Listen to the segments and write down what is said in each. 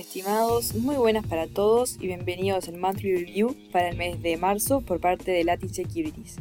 Estimados, muy buenas para todos y bienvenidos al Monthly Review para el mes de marzo por parte de Latin Securities.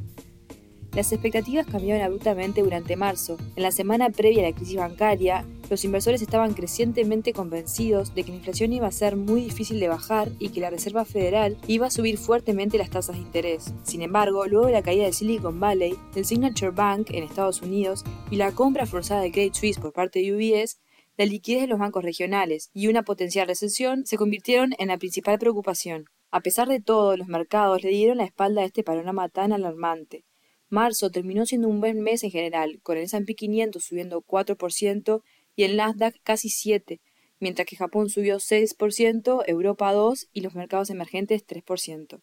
Las expectativas cambiaron abruptamente durante marzo. En la semana previa a la crisis bancaria, los inversores estaban crecientemente convencidos de que la inflación iba a ser muy difícil de bajar y que la Reserva Federal iba a subir fuertemente las tasas de interés. Sin embargo, luego de la caída de Silicon Valley, del Signature Bank en Estados Unidos y la compra forzada de Credit Suisse por parte de UBS, la liquidez de los bancos regionales y una potencial recesión se convirtieron en la principal preocupación. A pesar de todo, los mercados le dieron la espalda a este panorama tan alarmante. Marzo terminó siendo un buen mes en general, con el S&P 500 subiendo 4% y el Nasdaq casi 7%, mientras que Japón subió 6%, Europa 2% y los mercados emergentes 3%.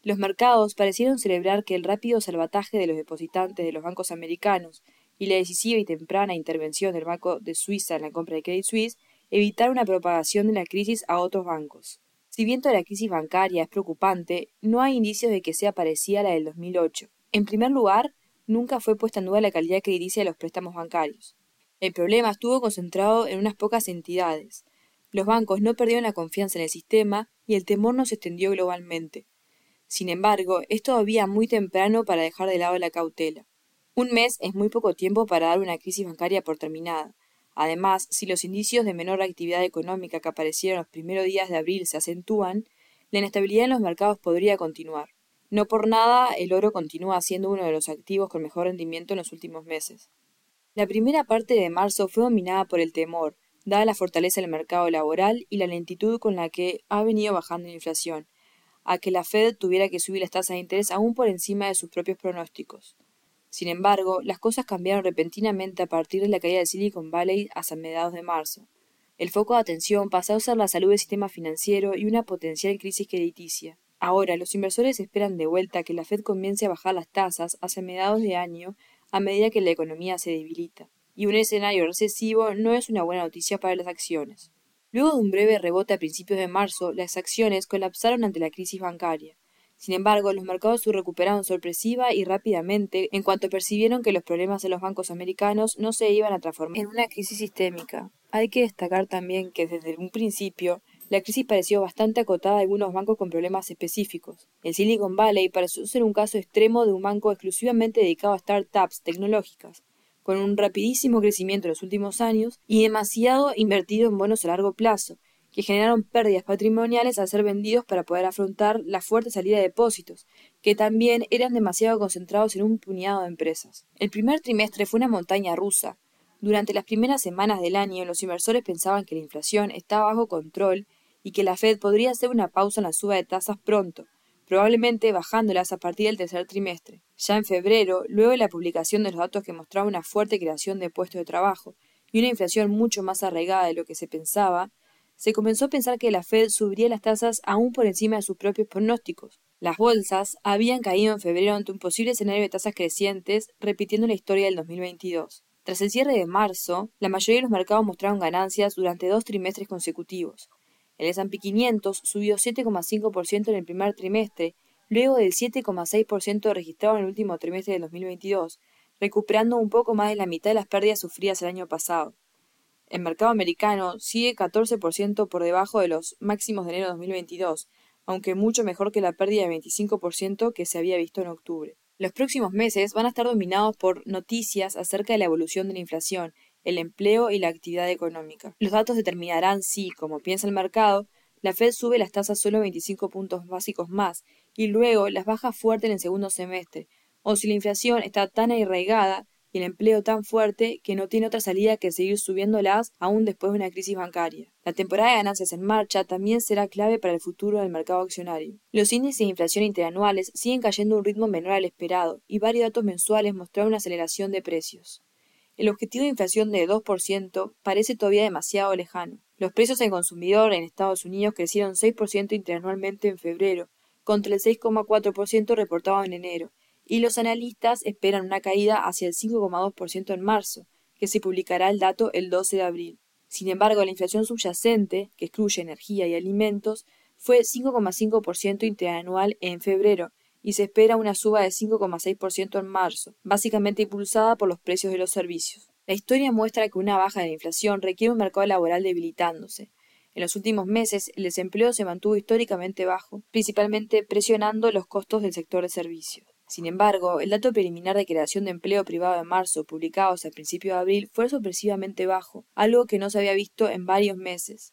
Los mercados parecieron celebrar que el rápido salvataje de los depositantes de los bancos americanos y la decisiva y temprana intervención del Banco de Suiza en la compra de Credit Suisse evitaron una propagación de la crisis a otros bancos. Si bien toda la crisis bancaria es preocupante, no hay indicios de que sea parecida a la del 2008. En primer lugar, nunca fue puesta en duda la calidad crediticia de los préstamos bancarios. El problema estuvo concentrado en unas pocas entidades. Los bancos no perdieron la confianza en el sistema y el temor no se extendió globalmente. Sin embargo, es todavía muy temprano para dejar de lado la cautela. Un mes es muy poco tiempo para dar una crisis bancaria por terminada. Además, si los indicios de menor actividad económica que aparecieron los primeros días de abril se acentúan, la inestabilidad en los mercados podría continuar. No por nada, el oro continúa siendo uno de los activos con mejor rendimiento en los últimos meses. La primera parte de marzo fue dominada por el temor, dada la fortaleza del mercado laboral y la lentitud con la que ha venido bajando la inflación, a que la Fed tuviera que subir las tasas de interés aún por encima de sus propios pronósticos. Sin embargo, las cosas cambiaron repentinamente a partir de la caída de Silicon Valley hasta mediados de marzo. El foco de atención pasó a ser la salud del sistema financiero y una potencial crisis crediticia. Ahora, los inversores esperan de vuelta que la Fed comience a bajar las tasas hacia mediados de año a medida que la economía se debilita. Y un escenario recesivo no es una buena noticia para las acciones. Luego de un breve rebote a principios de marzo, las acciones colapsaron ante la crisis bancaria. Sin embargo, los mercados se recuperaron sorpresiva y rápidamente en cuanto percibieron que los problemas de los bancos americanos no se iban a transformar en una crisis sistémica. Hay que destacar también que desde un principio la crisis pareció bastante acotada a algunos bancos con problemas específicos. El Silicon Valley pareció ser un caso extremo de un banco exclusivamente dedicado a startups tecnológicas, con un rapidísimo crecimiento en los últimos años y demasiado invertido en bonos a largo plazo, que generaron pérdidas patrimoniales al ser vendidos para poder afrontar la fuerte salida de depósitos, que también eran demasiado concentrados en un puñado de empresas. El primer trimestre fue una montaña rusa. Durante las primeras semanas del año, los inversores pensaban que la inflación estaba bajo control y que la Fed podría hacer una pausa en la suba de tasas pronto, probablemente bajándolas a partir del tercer trimestre. Ya en febrero, luego de la publicación de los datos que mostraban una fuerte creación de puestos de trabajo y una inflación mucho más arraigada de lo que se pensaba, se comenzó a pensar que la Fed subiría las tasas aún por encima de sus propios pronósticos. Las bolsas habían caído en febrero ante un posible escenario de tasas crecientes, repitiendo la historia del 2022. Tras el cierre de marzo, la mayoría de los mercados mostraron ganancias durante dos trimestres consecutivos, el S&P 500 subió 7,5% en el primer trimestre, luego del 7,6% registrado en el último trimestre de 2022, recuperando un poco más de la mitad de las pérdidas sufridas el año pasado. El mercado americano sigue 14% por debajo de los máximos de enero de 2022, aunque mucho mejor que la pérdida de 25% que se había visto en octubre. Los próximos meses van a estar dominados por noticias acerca de la evolución de la inflación el empleo y la actividad económica. Los datos determinarán si, como piensa el mercado, la Fed sube las tasas solo 25 puntos básicos más y luego las baja fuerte en el segundo semestre, o si la inflación está tan arraigada y el empleo tan fuerte que no tiene otra salida que seguir subiéndolas aún después de una crisis bancaria. La temporada de ganancias en marcha también será clave para el futuro del mercado accionario. Los índices de inflación interanuales siguen cayendo a un ritmo menor al esperado y varios datos mensuales mostraron una aceleración de precios. El objetivo de inflación de 2% parece todavía demasiado lejano. Los precios al consumidor en Estados Unidos crecieron 6% interanualmente en febrero, contra el 6,4% reportado en enero, y los analistas esperan una caída hacia el 5,2% en marzo, que se publicará el dato el 12 de abril. Sin embargo, la inflación subyacente, que excluye energía y alimentos, fue 5,5% interanual en febrero, y se espera una suba de 5,6% en marzo, básicamente impulsada por los precios de los servicios. La historia muestra que una baja de la inflación requiere un mercado laboral debilitándose. En los últimos meses, el desempleo se mantuvo históricamente bajo, principalmente presionando los costos del sector de servicios. Sin embargo, el dato preliminar de creación de empleo privado de marzo, publicados a principios de abril, fue sorpresivamente bajo, algo que no se había visto en varios meses.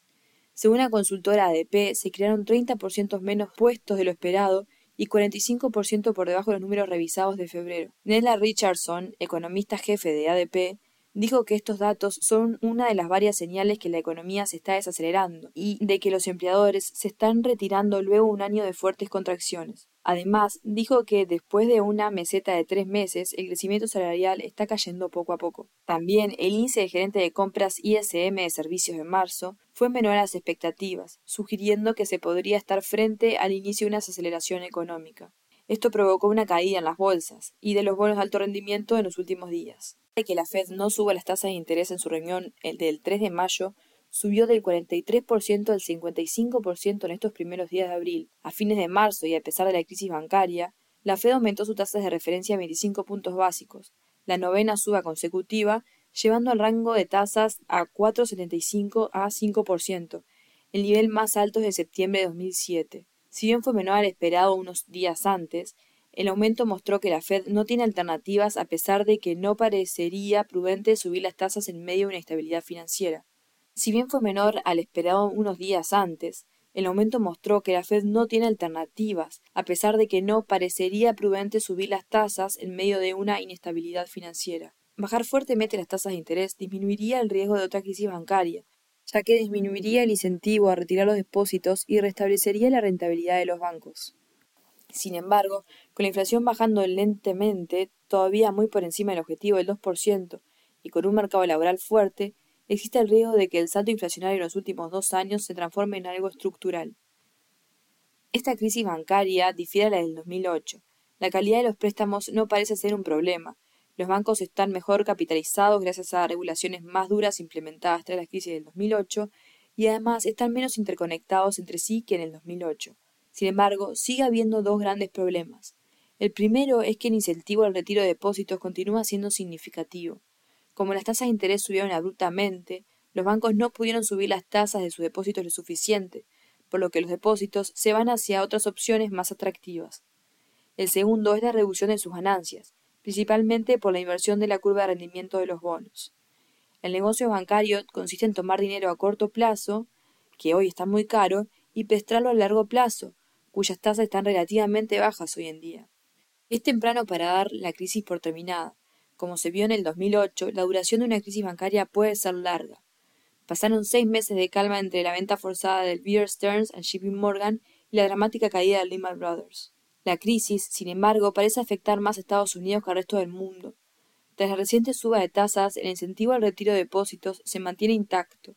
Según la consultora ADP, se crearon 30% menos puestos de lo esperado y 45% por debajo de los números revisados de febrero. Nella Richardson, economista jefe de ADP, dijo que estos datos son una de las varias señales que la economía se está desacelerando y de que los empleadores se están retirando luego un año de fuertes contracciones. Además, dijo que después de una meseta de tres meses, el crecimiento salarial está cayendo poco a poco. También el índice de gerente de compras ISM de servicios en marzo fue menor a las expectativas, sugiriendo que se podría estar frente al inicio de una desaceleración económica. Esto provocó una caída en las bolsas y de los bonos de alto rendimiento en los últimos días. De que la Fed no suba las tasas de interés en su reunión el del 3 de mayo subió del 43% al 55% en estos primeros días de abril. A fines de marzo y a pesar de la crisis bancaria, la Fed aumentó sus tasas de referencia a 25 puntos básicos, la novena suba consecutiva, llevando al rango de tasas a 4,75 a 5%, el nivel más alto desde septiembre de 2007. Si bien fue menor al esperado unos días antes, el aumento mostró que la Fed no tiene alternativas a pesar de que no parecería prudente subir las tasas en medio de una estabilidad financiera. Si bien fue menor al esperado unos días antes, el aumento mostró que la Fed no tiene alternativas, a pesar de que no parecería prudente subir las tasas en medio de una inestabilidad financiera. Bajar fuertemente las tasas de interés disminuiría el riesgo de otra crisis bancaria, ya que disminuiría el incentivo a retirar los depósitos y restablecería la rentabilidad de los bancos. Sin embargo, con la inflación bajando lentamente, todavía muy por encima del objetivo del 2%, y con un mercado laboral fuerte, existe el riesgo de que el salto inflacionario en los últimos dos años se transforme en algo estructural. Esta crisis bancaria difiere a la del 2008. La calidad de los préstamos no parece ser un problema. Los bancos están mejor capitalizados gracias a regulaciones más duras implementadas tras la crisis del 2008 y además están menos interconectados entre sí que en el 2008. Sin embargo, sigue habiendo dos grandes problemas. El primero es que el incentivo al retiro de depósitos continúa siendo significativo. Como las tasas de interés subieron abruptamente, los bancos no pudieron subir las tasas de sus depósitos lo suficiente, por lo que los depósitos se van hacia otras opciones más atractivas. El segundo es la reducción de sus ganancias, principalmente por la inversión de la curva de rendimiento de los bonos. El negocio bancario consiste en tomar dinero a corto plazo, que hoy está muy caro, y prestarlo a largo plazo, cuyas tasas están relativamente bajas hoy en día. Es temprano para dar la crisis por terminada, como se vio en el 2008, la duración de una crisis bancaria puede ser larga. Pasaron seis meses de calma entre la venta forzada del Bear Stearns and Shipping Morgan y la dramática caída de Lehman Brothers. La crisis, sin embargo, parece afectar más a Estados Unidos que al resto del mundo. Tras la reciente suba de tasas, el incentivo al retiro de depósitos se mantiene intacto.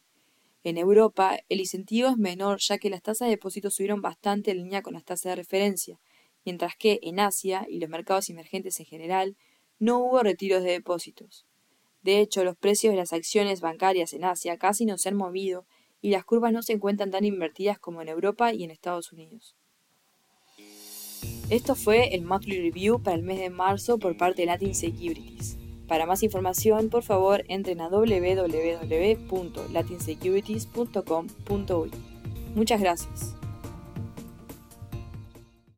En Europa, el incentivo es menor ya que las tasas de depósitos subieron bastante en línea con las tasas de referencia, mientras que en Asia y los mercados emergentes en general, no hubo retiros de depósitos. De hecho, los precios de las acciones bancarias en Asia casi no se han movido y las curvas no se encuentran tan invertidas como en Europa y en Estados Unidos. Esto fue el Monthly Review para el mes de marzo por parte de Latin Securities. Para más información, por favor, entren a www.latinsecurities.com.uy. Muchas gracias.